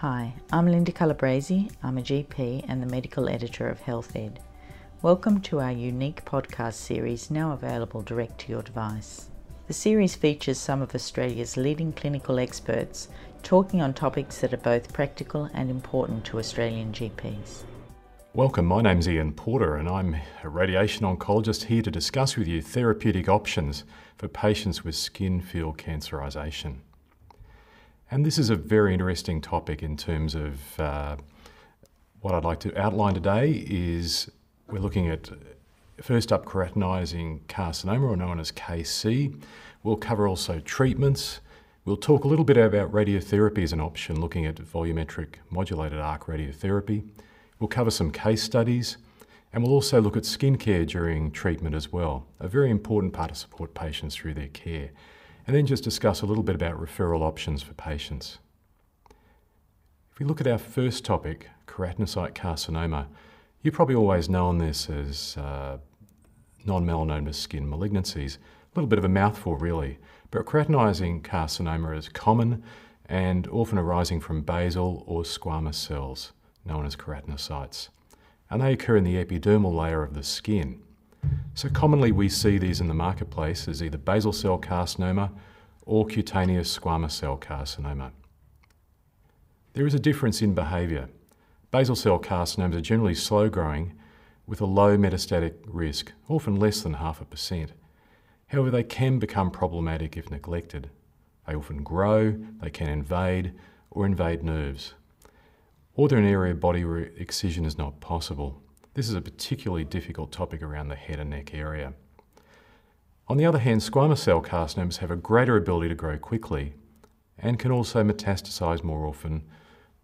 Hi, I'm Linda Calabretto. I'm a GP and the medical editor of Healthed. Welcome to our unique podcast series now available direct to your device. The series features some of Australia's leading clinical experts talking on topics that are both practical and important to Australian GPs. Welcome, my name's Ian Porter, and I'm a radiation oncologist here to discuss with you therapeutic options for patients with skin field cancerisation. And this is a very interesting topic in terms of uh, what I'd like to outline today is we're looking at first up keratinocyte carcinoma, or known as KC. We'll cover also treatments. We'll talk a little bit about radiotherapy as an option, looking at volumetric modulated arc radiotherapy. We'll cover some case studies, and we'll also look at skincare during treatment as well, a very important part to support patients through their care and then just discuss a little bit about referral options for patients. If we look at our first topic, keratinocyte carcinoma, you've probably always known this as uh, non-melanoma skin malignancies. A little bit of a mouthful really, but keratinocyte carcinoma is common and often arising from basal or squamous cells, known as keratinocytes. And they occur in the epidermal layer of the skin. So commonly we see these in the marketplace as either basal cell carcinoma or cutaneous squamous cell carcinoma. There is a difference in behaviour. Basal cell carcinomas are generally slow growing with a low metastatic risk, often less than half a percent. However, they can become problematic if neglected. They often grow, they can invade or invade nerves. Or they're an area of body where excision is not possible. This is a particularly difficult topic around the head and neck area. On the other hand, squamous cell carcinomas have a greater ability to grow quickly and can also metastasize more often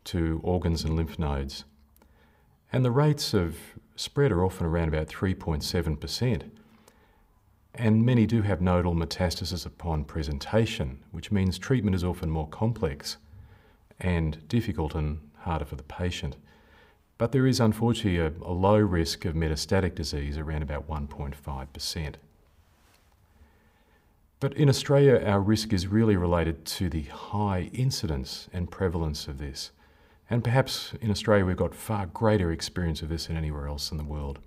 to organs and lymph nodes. And the rates of spread are often around about 3.7%. And many do have nodal metastasis upon presentation, which means treatment is often more complex and difficult and harder for the patient. But there is unfortunately a, a low risk of metastatic disease around about 1.5%. But in Australia, our risk is really related to the high incidence and prevalence of this. And perhaps in Australia, we've got far greater experience of this than anywhere else in the world.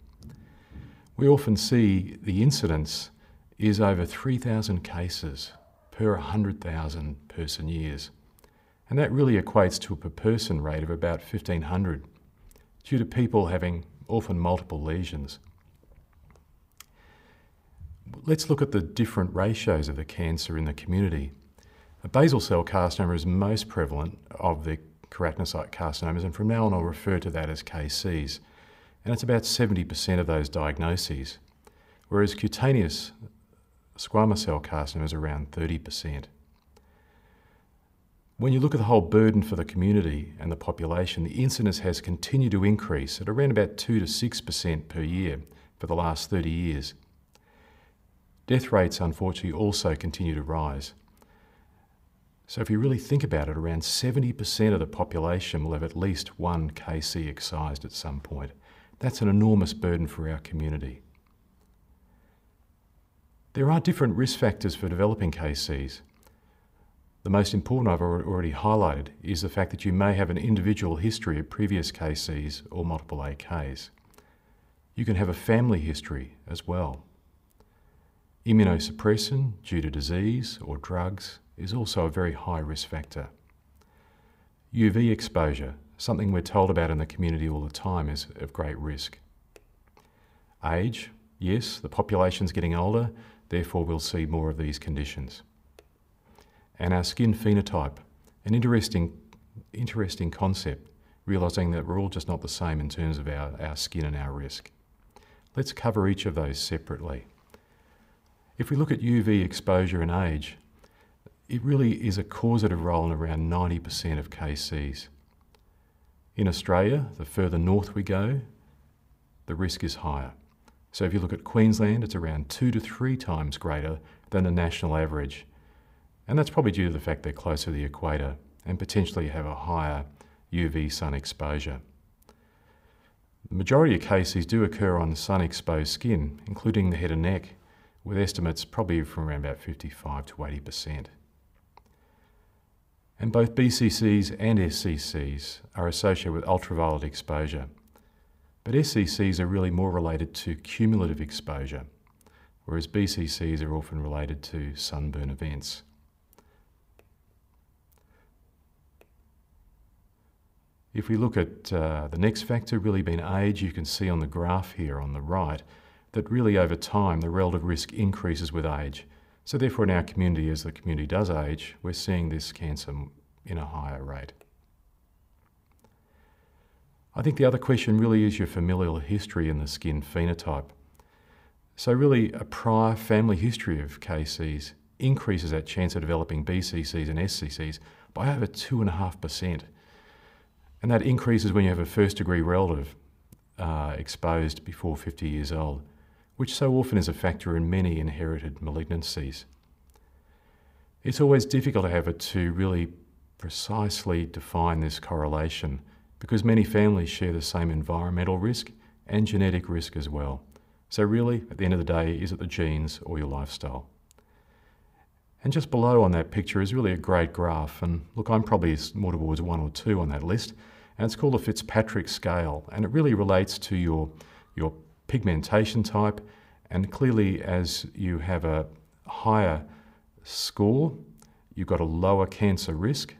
We often see the incidence is over 3,000 cases per 100,000 person years. And that really equates to a per person rate of about 1,500 due to people having often multiple lesions. Let's look at the different ratios of the cancer in the community. A basal cell carcinoma is most prevalent of the keratinocyte carcinomas, and from now on I'll refer to that as KCs. And it's about 70% of those diagnoses, whereas cutaneous squamous cell carcinoma is around 30%. When you look at the whole burden for the community and the population, the incidence has continued to increase at around about 2 to 6% per year for the last 30 years. Death rates, unfortunately, also continue to rise. So, if you really think about it, around 70% of the population will have at least one KC excised at some point. That's an enormous burden for our community. There are different risk factors for developing KCs. The most important I've already highlighted is the fact that you may have an individual history of previous KCs or multiple AKs. You can have a family history as well. Immunosuppression due to disease or drugs is also a very high risk factor. UV exposure, something we're told about in the community all the time, is of great risk. Age, yes, the population's getting older, therefore we'll see more of these conditions and our skin phenotype. An interesting, interesting concept, realizing that we're all just not the same in terms of our, our skin and our risk. Let's cover each of those separately. If we look at UV exposure and age, it really is a causative role in around 90% of KCs. In Australia, the further north we go, the risk is higher. So if you look at Queensland, it's around two to three times greater than the national average and that's probably due to the fact they're closer to the equator and potentially have a higher UV sun exposure. The majority of cases do occur on sun exposed skin, including the head and neck, with estimates probably from around about 55 to 80%. And both BCCs and SCCs are associated with ultraviolet exposure. But SCCs are really more related to cumulative exposure, whereas BCCs are often related to sunburn events. If we look at uh, the next factor, really being age, you can see on the graph here on the right that really over time the relative risk increases with age. So therefore in our community, as the community does age, we're seeing this cancer in a higher rate. I think the other question really is your familial history in the skin phenotype. So really a prior family history of KCs increases that chance of developing BCCs and SCCs by over 2.5%. And that increases when you have a first degree relative uh, exposed before 50 years old, which so often is a factor in many inherited malignancies. It's always difficult, however, to really precisely define this correlation because many families share the same environmental risk and genetic risk as well. So, really, at the end of the day, is it the genes or your lifestyle? And just below on that picture is really a great graph. And look, I'm probably more towards one or two on that list. And it's called the Fitzpatrick scale. And it really relates to your, your pigmentation type. And clearly, as you have a higher score, you've got a lower cancer risk.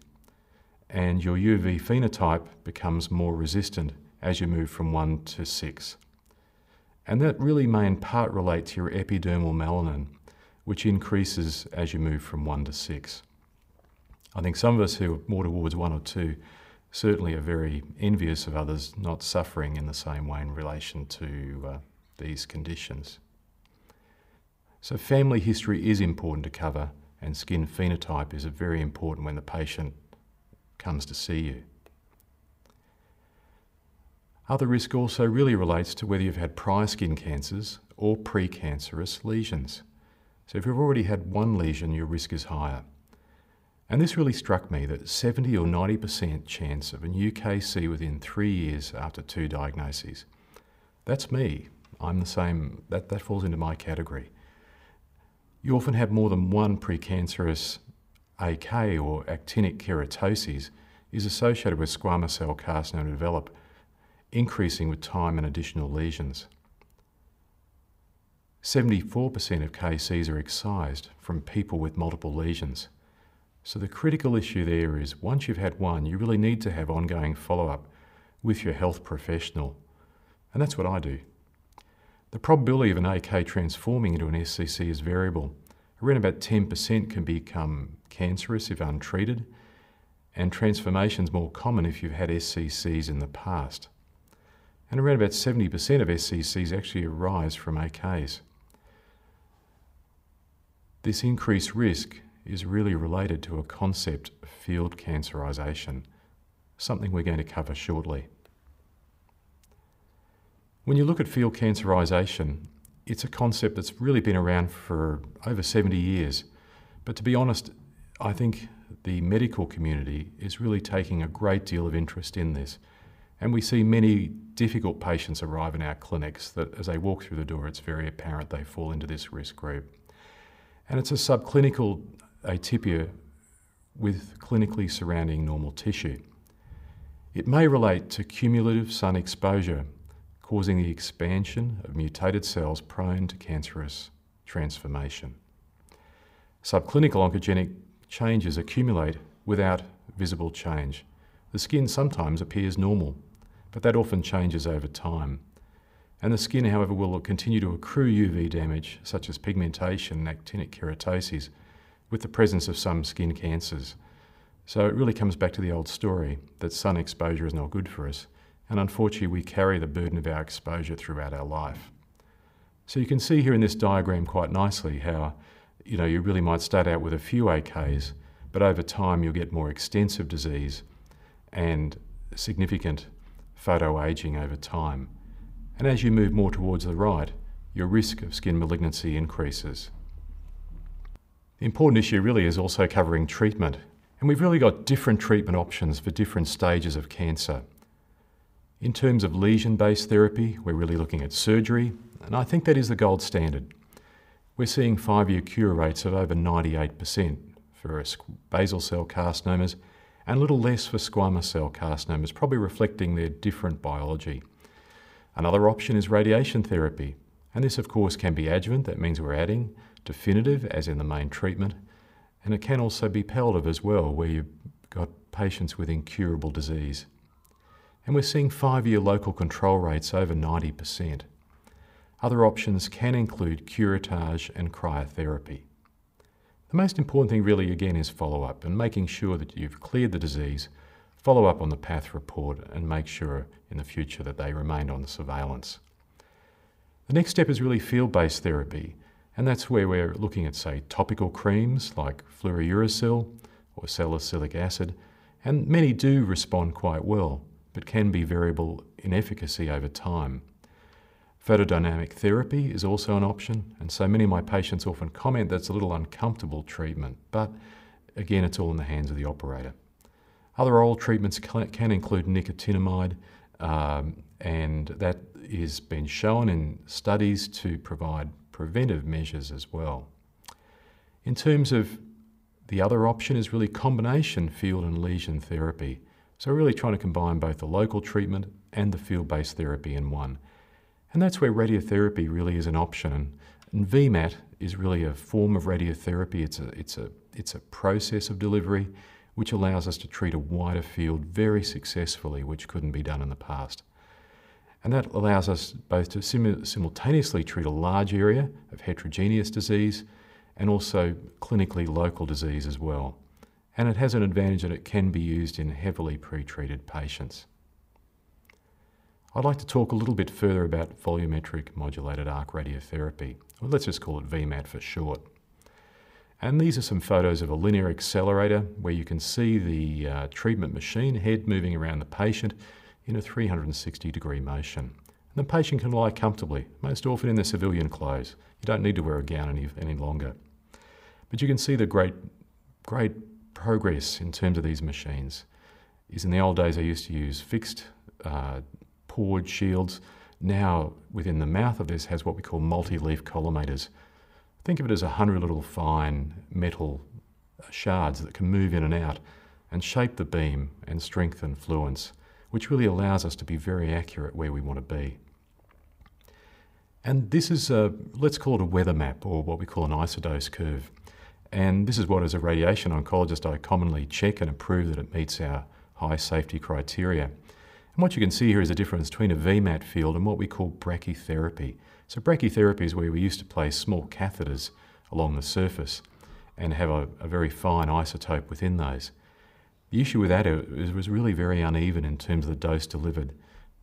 And your UV phenotype becomes more resistant as you move from one to six. And that really may in part relate to your epidermal melanin which increases as you move from one to six. I think some of us who are more towards one or two certainly are very envious of others not suffering in the same way in relation to uh, these conditions. So, family history is important to cover, and skin phenotype is very important when the patient comes to see you. Other risk also really relates to whether you've had prior skin cancers or precancerous lesions. So if you've already had one lesion, your risk is higher. And this really struck me that 70 or 90% chance of a new KC within three years after two diagnoses. That's me. I'm the same, that, that falls into my category. You often have more than one precancerous AK or actinic keratoses is associated with squamous cell carcinoma develop, increasing with time and additional lesions. 74% of KCs are excised from people with multiple lesions. So the critical issue there is once you've had one, you really need to have ongoing follow up with your health professional. And that's what I do. The probability of an AK transforming into an SCC is variable. Around about 10% can become cancerous if untreated, and transformation is more common if you've had SCCs in the past. And around about 70% of SCCs actually arise from AKs. This increased risk is really related to a concept of field cancerization, something we're going to cover shortly. When you look at field cancerization, it's a concept that's really been around for over 70 years. But to be honest, I think the medical community is really taking a great deal of interest in this. And we see many difficult patients arrive in our clinics that as they walk through the door, it's very apparent they fall into this risk group. And it's a subclinical atypia with clinically surrounding normal tissue. It may relate to cumulative sun exposure, causing the expansion of mutated cells prone to cancerous transformation. Subclinical oncogenic changes accumulate without visible change. The skin sometimes appears normal, but that often changes over time. And the skin, however, will continue to accrue UV damage, such as pigmentation and actinic keratoses, with the presence of some skin cancers. So it really comes back to the old story that sun exposure is not good for us, and unfortunately, we carry the burden of our exposure throughout our life. So you can see here in this diagram quite nicely how you know you really might start out with a few AKs, but over time you'll get more extensive disease and significant photoaging over time. And as you move more towards the right, your risk of skin malignancy increases. The important issue really is also covering treatment. And we've really got different treatment options for different stages of cancer. In terms of lesion based therapy, we're really looking at surgery, and I think that is the gold standard. We're seeing five year cure rates of over 98% for basal cell carcinomas and a little less for squamous cell carcinomas, probably reflecting their different biology. Another option is radiation therapy, and this, of course, can be adjuvant, that means we're adding, definitive, as in the main treatment, and it can also be palliative as well, where you've got patients with incurable disease. And we're seeing five year local control rates over 90%. Other options can include curettage and cryotherapy. The most important thing, really, again, is follow up and making sure that you've cleared the disease, follow up on the path report, and make sure in the future that they remain on surveillance. The next step is really field based therapy, and that's where we're looking at, say, topical creams like fluorouracil or salicylic acid, and many do respond quite well, but can be variable in efficacy over time. Photodynamic therapy is also an option, and so many of my patients often comment that's a little uncomfortable treatment, but again, it's all in the hands of the operator. Other oral treatments can include nicotinamide, um, and that has been shown in studies to provide preventive measures as well. In terms of the other option is really combination field and lesion therapy. So really trying to combine both the local treatment and the field-based therapy in one. And that's where radiotherapy really is an option. And VMAT is really a form of radiotherapy. It's a, it's a, it's a process of delivery which allows us to treat a wider field very successfully, which couldn't be done in the past. And that allows us both to sim simultaneously treat a large area of heterogeneous disease and also clinically local disease as well. And it has an advantage that it can be used in heavily pre-treated patients. I'd like to talk a little bit further about volumetric modulated arc radiotherapy. Well, let's just call it VMAT for short. And these are some photos of a linear accelerator where you can see the uh, treatment machine head moving around the patient in a 360 degree motion. And the patient can lie comfortably, most often in their civilian clothes. You don't need to wear a gown any, any longer. But you can see the great, great progress in terms of these machines. Is in the old days I used to use fixed uh, poured shields. Now, within the mouth of this has what we call multi-leaf collimators. Think of it as a hundred little fine metal shards that can move in and out and shape the beam and strengthen fluence, which really allows us to be very accurate where we want to be. And this is, a, let's call it a weather map or what we call an isodose curve. And this is what, as a radiation oncologist, I commonly check and approve that it meets our high safety criteria. And what you can see here is a difference between a VMAT field and what we call brachytherapy. So brachytherapy is where we used to place small catheters along the surface and have a, a very fine isotope within those. The issue with that is, was really very uneven in terms of the dose delivered.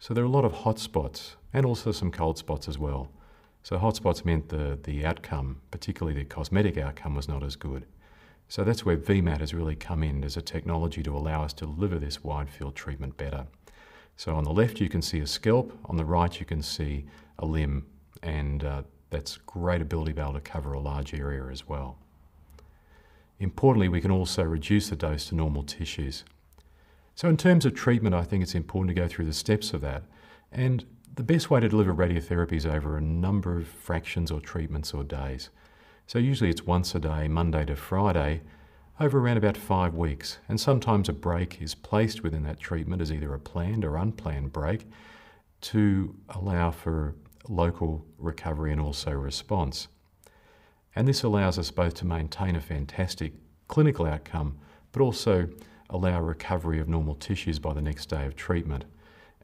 So there are a lot of hot spots and also some cold spots as well. So hot spots meant the, the outcome, particularly the cosmetic outcome, was not as good. So that's where VMAT has really come in as a technology to allow us to deliver this wide field treatment better. So on the left you can see a scalp, on the right you can see a limb, and uh, that's great ability to be able to cover a large area as well. Importantly, we can also reduce the dose to normal tissues. So in terms of treatment, I think it's important to go through the steps of that. And the best way to deliver radiotherapy is over a number of fractions or treatments or days. So usually it's once a day, Monday to Friday, over around about five weeks, and sometimes a break is placed within that treatment as either a planned or unplanned break to allow for local recovery and also response. And this allows us both to maintain a fantastic clinical outcome, but also allow recovery of normal tissues by the next day of treatment,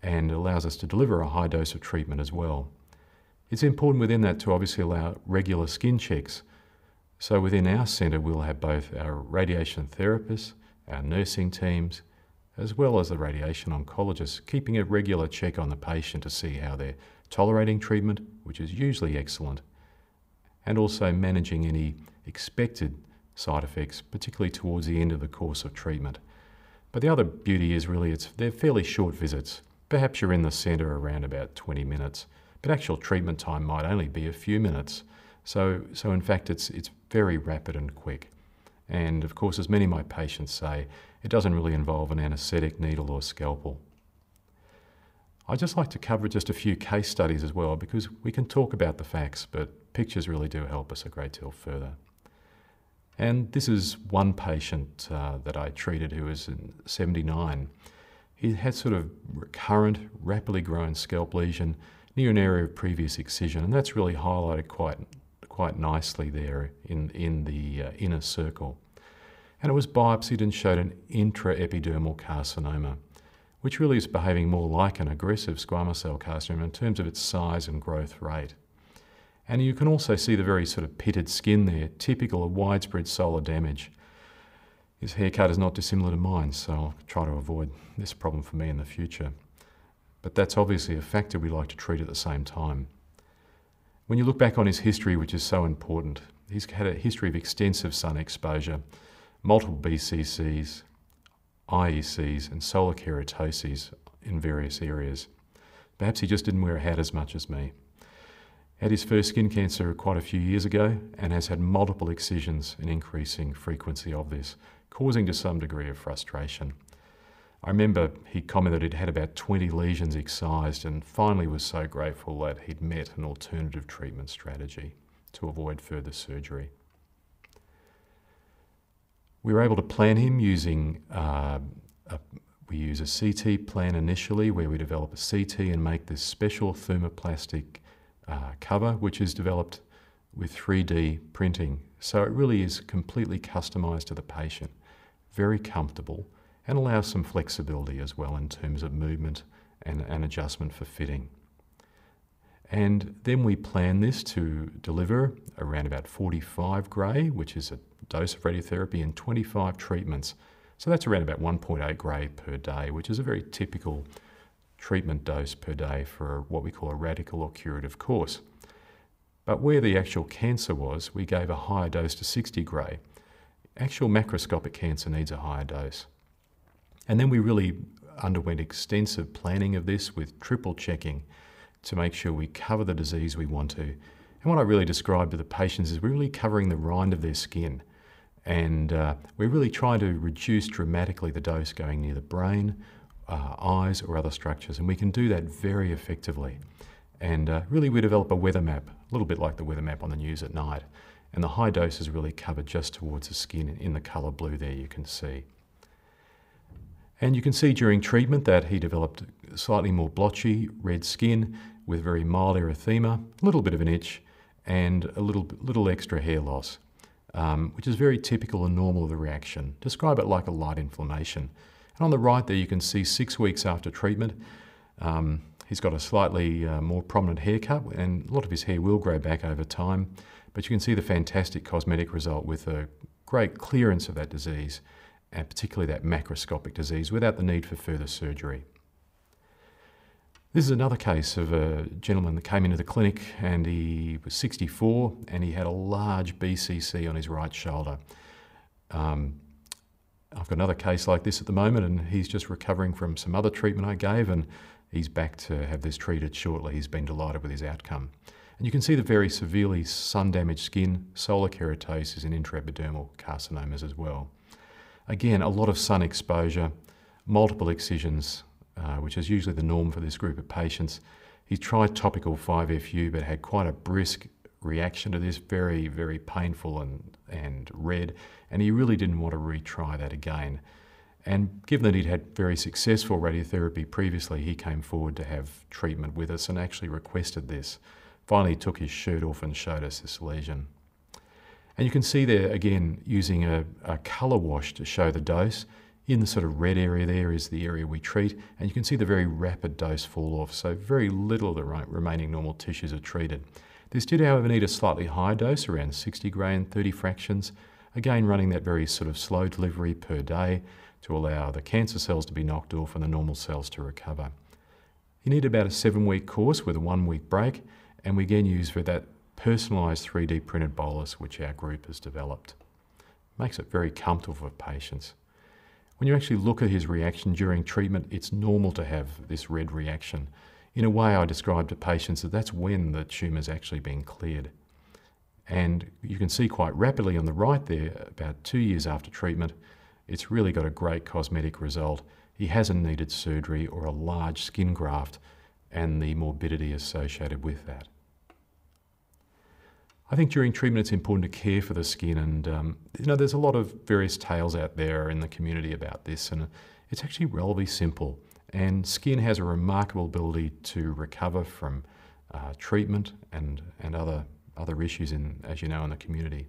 and allows us to deliver a high dose of treatment as well. It's important within that to obviously allow regular skin checks so within our centre, we'll have both our radiation therapists, our nursing teams, as well as the radiation oncologists, keeping a regular check on the patient to see how they're tolerating treatment, which is usually excellent, and also managing any expected side effects, particularly towards the end of the course of treatment. But the other beauty is really it's they're fairly short visits. Perhaps you're in the centre around about 20 minutes, but actual treatment time might only be a few minutes. So, so in fact, it's, it's very rapid and quick. And of course, as many of my patients say, it doesn't really involve an anaesthetic needle or scalpel. I'd just like to cover just a few case studies as well because we can talk about the facts, but pictures really do help us a great deal further. And this is one patient uh, that I treated who was 79. He had sort of recurrent, rapidly growing scalp lesion near an area of previous excision, and that's really highlighted quite, quite nicely there in, in the uh, inner circle. And it was biopsied and showed an intraepidermal carcinoma, which really is behaving more like an aggressive squamous cell carcinoma in terms of its size and growth rate. And you can also see the very sort of pitted skin there, typical of widespread solar damage. His haircut is not dissimilar to mine, so I'll try to avoid this problem for me in the future. But that's obviously a factor we like to treat at the same time. When you look back on his history, which is so important, he's had a history of extensive sun exposure, multiple BCCs, IECs, and solar keratoses in various areas. Perhaps he just didn't wear a hat as much as me. Had his first skin cancer quite a few years ago and has had multiple excisions and increasing frequency of this, causing to some degree of frustration. I remember he commented he'd had about 20 lesions excised and finally was so grateful that he'd met an alternative treatment strategy to avoid further surgery. We were able to plan him using uh, a, we use a CT plan initially where we develop a CT and make this special thermoplastic uh, cover, which is developed with 3D printing. So it really is completely customized to the patient, very comfortable, and allows some flexibility as well in terms of movement and, and adjustment for fitting. And then we plan this to deliver around about 45 gray, which is a dose of radiotherapy, and 25 treatments. So that's around about 1.8 gray per day, which is a very typical treatment dose per day for what we call a radical or curative course. But where the actual cancer was, we gave a higher dose to 60 gray. Actual macroscopic cancer needs a higher dose. And then we really underwent extensive planning of this with triple checking to make sure we cover the disease we want to. And what I really describe to the patients is we're really covering the rind of their skin. And uh, we're really trying to reduce dramatically the dose going near the brain uh, eyes or other structures. And we can do that very effectively. And uh, really, we develop a weather map, a little bit like the weather map on the news at night. And the high dose is really covered just towards the skin in the colour blue there you can see. And you can see during treatment that he developed slightly more blotchy red skin with very mild erythema, a little bit of an itch, and a little, little extra hair loss, um, which is very typical and normal of the reaction. Describe it like a light inflammation. And on the right there, you can see six weeks after treatment, um, he's got a slightly uh, more prominent haircut, and a lot of his hair will grow back over time. But you can see the fantastic cosmetic result with a great clearance of that disease, and particularly that macroscopic disease, without the need for further surgery. This is another case of a gentleman that came into the clinic and he was 64 and he had a large BCC on his right shoulder. Um, I've got another case like this at the moment, and he's just recovering from some other treatment I gave, and he's back to have this treated shortly. He's been delighted with his outcome. And you can see the very severely sun damaged skin, solar keratoses, and intraepidermal carcinomas as well. Again, a lot of sun exposure, multiple excisions, uh, which is usually the norm for this group of patients. He tried topical 5FU but had quite a brisk reaction to this, very, very painful and, and red, and he really didn't want to retry that again. And given that he'd had very successful radiotherapy previously, he came forward to have treatment with us and actually requested this. Finally, took his shirt off and showed us this lesion. And you can see there again using a, a colour wash to show the dose. In the sort of red area there is the area we treat, and you can see the very rapid dose fall off. So very little of the remaining normal tissues are treated. This did, however, need a slightly higher dose, around 60 gray and 30 fractions, again running that very sort of slow delivery per day to allow the cancer cells to be knocked off and the normal cells to recover. You need about a seven week course with a one week break, and we again use for that personalised 3D printed bolus which our group has developed. Makes it very comfortable for patients. When you actually look at his reaction during treatment, it's normal to have this red reaction. In a way, I describe to patients that that's when the tumour's actually been cleared. And you can see quite rapidly on the right there, about two years after treatment, it's really got a great cosmetic result. He hasn't needed surgery or a large skin graft and the morbidity associated with that. I think during treatment it's important to care for the skin, and um, you know there's a lot of various tales out there in the community about this, and it's actually relatively simple. And skin has a remarkable ability to recover from uh, treatment and and other other issues in, as you know, in the community.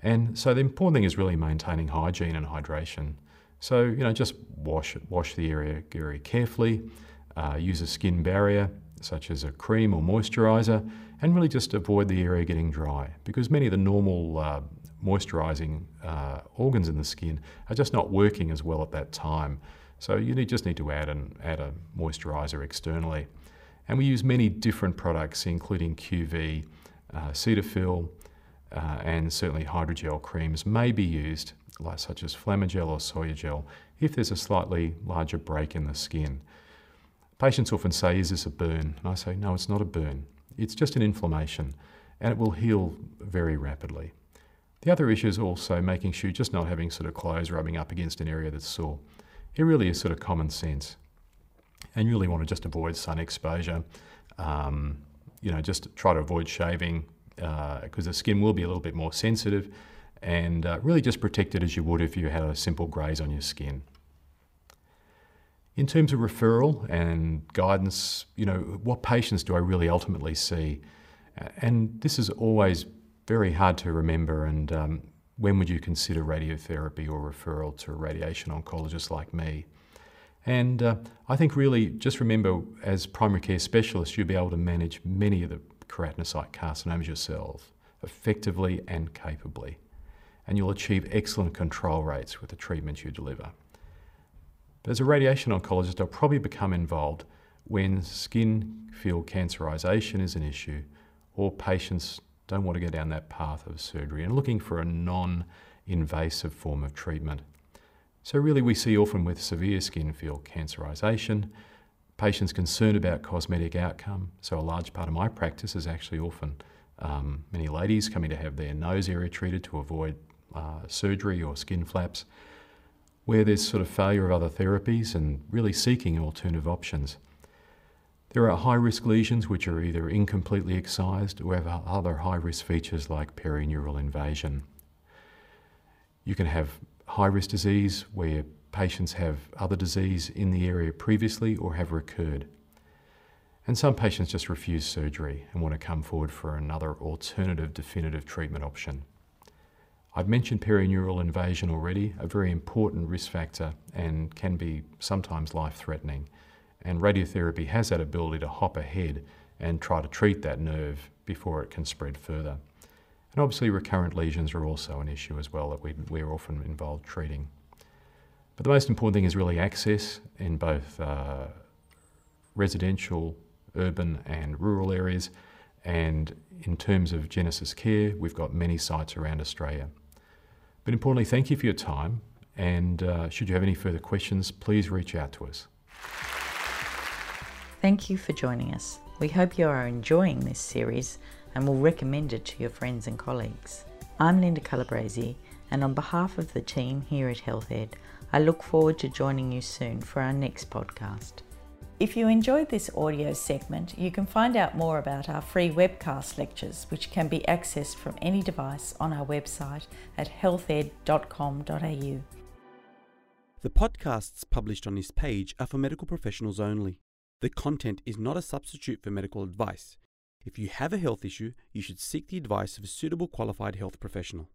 And so the important thing is really maintaining hygiene and hydration. So you know, just wash wash the area very carefully. Uh, use a skin barrier such as a cream or moisturizer and really just avoid the area getting dry because many of the normal uh, moisturizing uh, organs in the skin are just not working as well at that time. So you need, just need to add, an, add a moisturizer externally. And we use many different products, including QV, uh, Cetaphil, uh, and certainly hydrogel creams may be used, like, such as Flamigel or Soya Gel, if there's a slightly larger break in the skin. Patients often say, Is this a burn? And I say, No, it's not a burn. It's just an inflammation and it will heal very rapidly. The other issue is also making sure you're just not having sort of clothes rubbing up against an area that's sore. It really is sort of common sense. And you really want to just avoid sun exposure. Um, you know, just try to avoid shaving because uh, the skin will be a little bit more sensitive and uh, really just protect it as you would if you had a simple graze on your skin. In terms of referral and guidance, you know, what patients do I really ultimately see? And this is always very hard to remember. And um, when would you consider radiotherapy or referral to a radiation oncologist like me? And uh, I think really just remember, as primary care specialists, you'll be able to manage many of the keratinocyte carcinomas yourself effectively and capably. And you'll achieve excellent control rates with the treatments you deliver. But as a radiation oncologist, I'll probably become involved when skin field cancerization is an issue or patients don't want to go down that path of surgery and looking for a non invasive form of treatment. So, really, we see often with severe skin field cancerization, patients concerned about cosmetic outcome. So, a large part of my practice is actually often um, many ladies coming to have their nose area treated to avoid uh, surgery or skin flaps where there's sort of failure of other therapies and really seeking alternative options. There are high risk lesions which are either incompletely excised or have other high risk features like perineural invasion. You can have high risk disease where patients have other disease in the area previously or have recurred. And some patients just refuse surgery and want to come forward for another alternative definitive treatment option. I've mentioned perineural invasion already, a very important risk factor and can be sometimes life threatening. And radiotherapy has that ability to hop ahead and try to treat that nerve before it can spread further. And obviously, recurrent lesions are also an issue as well that we, we're often involved treating. But the most important thing is really access in both uh, residential, urban, and rural areas. And in terms of GenesisCare, we've got many sites around Australia. But importantly, thank you for your time. And uh, should you have any further questions, please reach out to us. Thank you for joining us. We hope you are enjoying this series and will recommend it to your friends and colleagues. I'm Linda Calabretto, and on behalf of the team here at Healthed, I look forward to joining you soon for our next podcast. If you enjoyed this audio segment, you can find out more about our free webcast lectures, which can be accessed from any device on our website at healthed.com.au. The podcasts published on this page are for medical professionals only. The content is not a substitute for medical advice. If you have a health issue, you should seek the advice of a suitable qualified health professional.